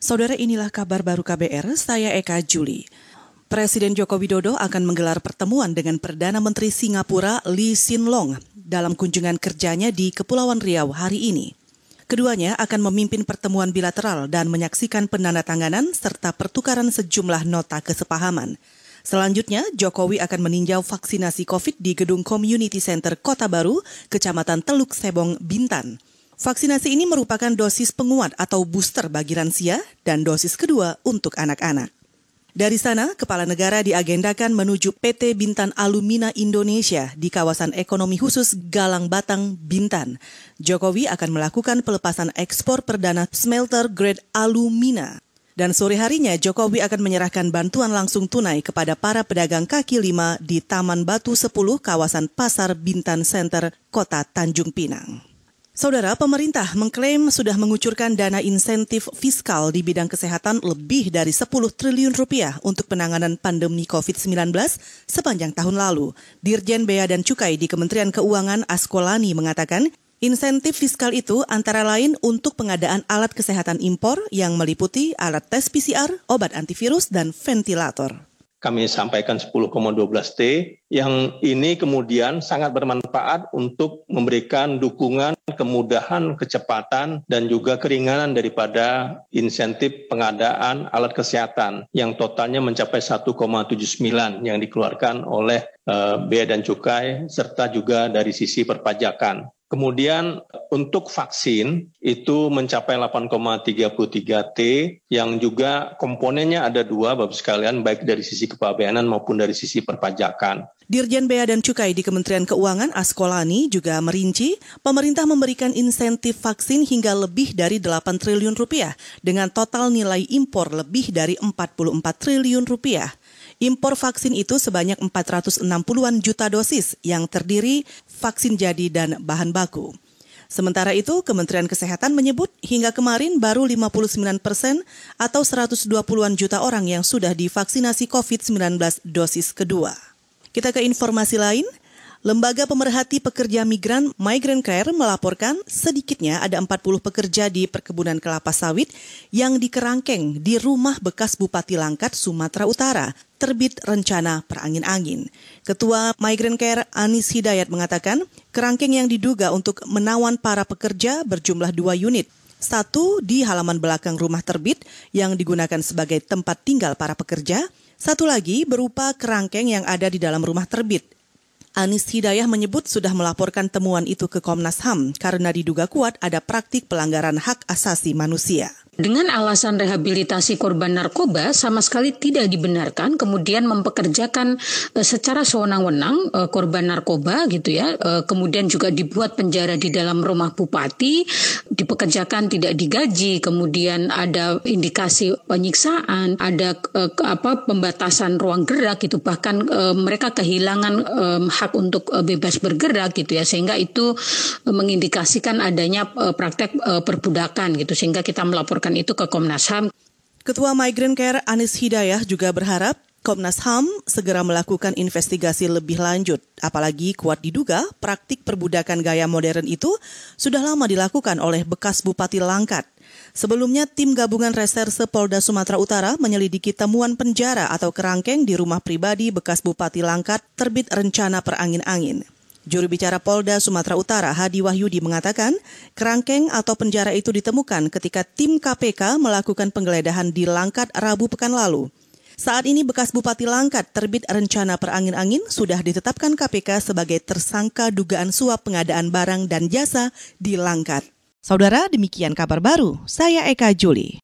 Saudara inilah kabar baru KBR, saya Eka Juli. Presiden Joko Widodo akan menggelar pertemuan dengan Perdana Menteri Singapura Lee Hsien Loong dalam kunjungan kerjanya di Kepulauan Riau hari ini. Keduanya akan memimpin pertemuan bilateral dan menyaksikan penandatanganan serta pertukaran sejumlah nota kesepahaman. Selanjutnya, Jokowi akan meninjau vaksinasi COVID di Gedung Community Center Kota Baru, Kecamatan Teluk Sebong, Bintan. Vaksinasi ini merupakan dosis penguat atau booster bagi lansia dan dosis kedua untuk anak-anak. Dari sana, Kepala Negara diagendakan menuju PT Bintan Alumina Indonesia di kawasan ekonomi khusus Galang Batang, Bintan. Jokowi akan melakukan pelepasan ekspor perdana smelter grade alumina. Dan sore harinya, Jokowi akan menyerahkan bantuan langsung tunai kepada para pedagang kaki lima di Taman Batu 10 kawasan Pasar Bintan Center, Kota Tanjung Pinang. Saudara, pemerintah mengklaim sudah mengucurkan dana insentif fiskal di bidang kesehatan lebih dari 10 triliun rupiah untuk penanganan pandemi COVID-19 sepanjang tahun lalu. Dirjen Bea dan Cukai di Kementerian Keuangan Askolani mengatakan, Insentif fiskal itu antara lain untuk pengadaan alat kesehatan impor yang meliputi alat tes PCR, obat antivirus, dan ventilator kami sampaikan 10,12 T yang ini kemudian sangat bermanfaat untuk memberikan dukungan, kemudahan, kecepatan dan juga keringanan daripada insentif pengadaan alat kesehatan yang totalnya mencapai 1,79 yang dikeluarkan oleh uh, Bea dan Cukai serta juga dari sisi perpajakan. Kemudian untuk vaksin itu mencapai 8,33 T yang juga komponennya ada dua Bapak sekalian baik dari sisi kepabeanan maupun dari sisi perpajakan. Dirjen Bea dan Cukai di Kementerian Keuangan Askolani juga merinci pemerintah memberikan insentif vaksin hingga lebih dari 8 triliun rupiah dengan total nilai impor lebih dari 44 triliun rupiah. Impor vaksin itu sebanyak 460-an juta dosis yang terdiri vaksin jadi dan bahan baku. Sementara itu, Kementerian Kesehatan menyebut hingga kemarin baru 59 persen atau 120-an juta orang yang sudah divaksinasi COVID-19 dosis kedua. Kita ke informasi lain. Lembaga Pemerhati Pekerja Migran Migrant Care melaporkan sedikitnya ada 40 pekerja di perkebunan kelapa sawit yang dikerangkeng di rumah bekas Bupati Langkat, Sumatera Utara, terbit rencana perangin-angin. Ketua Migrant Care Anis Hidayat mengatakan, kerangkeng yang diduga untuk menawan para pekerja berjumlah dua unit. Satu di halaman belakang rumah terbit yang digunakan sebagai tempat tinggal para pekerja, satu lagi berupa kerangkeng yang ada di dalam rumah terbit Anis Hidayah menyebut sudah melaporkan temuan itu ke Komnas HAM karena diduga kuat ada praktik pelanggaran hak asasi manusia dengan alasan rehabilitasi korban narkoba sama sekali tidak dibenarkan kemudian mempekerjakan uh, secara sewenang-wenang uh, korban narkoba gitu ya. Uh, kemudian juga dibuat penjara di dalam rumah bupati dipekerjakan tidak digaji kemudian ada indikasi penyiksaan ada apa pembatasan ruang gerak gitu. Bahkan uh, mereka kehilangan um, hak untuk uh, bebas bergerak gitu ya. Sehingga itu uh, mengindikasikan adanya uh, praktek uh, perbudakan gitu. Sehingga kita melaporkan melaporkan itu ke Komnas HAM. Ketua Migrant Care Anis Hidayah juga berharap Komnas HAM segera melakukan investigasi lebih lanjut, apalagi kuat diduga praktik perbudakan gaya modern itu sudah lama dilakukan oleh bekas Bupati Langkat. Sebelumnya, tim gabungan reserse Polda Sumatera Utara menyelidiki temuan penjara atau kerangkeng di rumah pribadi bekas Bupati Langkat terbit rencana perangin-angin. Juru bicara Polda Sumatera Utara Hadi Wahyudi mengatakan, kerangkeng atau penjara itu ditemukan ketika tim KPK melakukan penggeledahan di Langkat Rabu pekan lalu. Saat ini bekas Bupati Langkat terbit rencana perangin-angin sudah ditetapkan KPK sebagai tersangka dugaan suap pengadaan barang dan jasa di Langkat. Saudara, demikian kabar baru. Saya Eka Juli.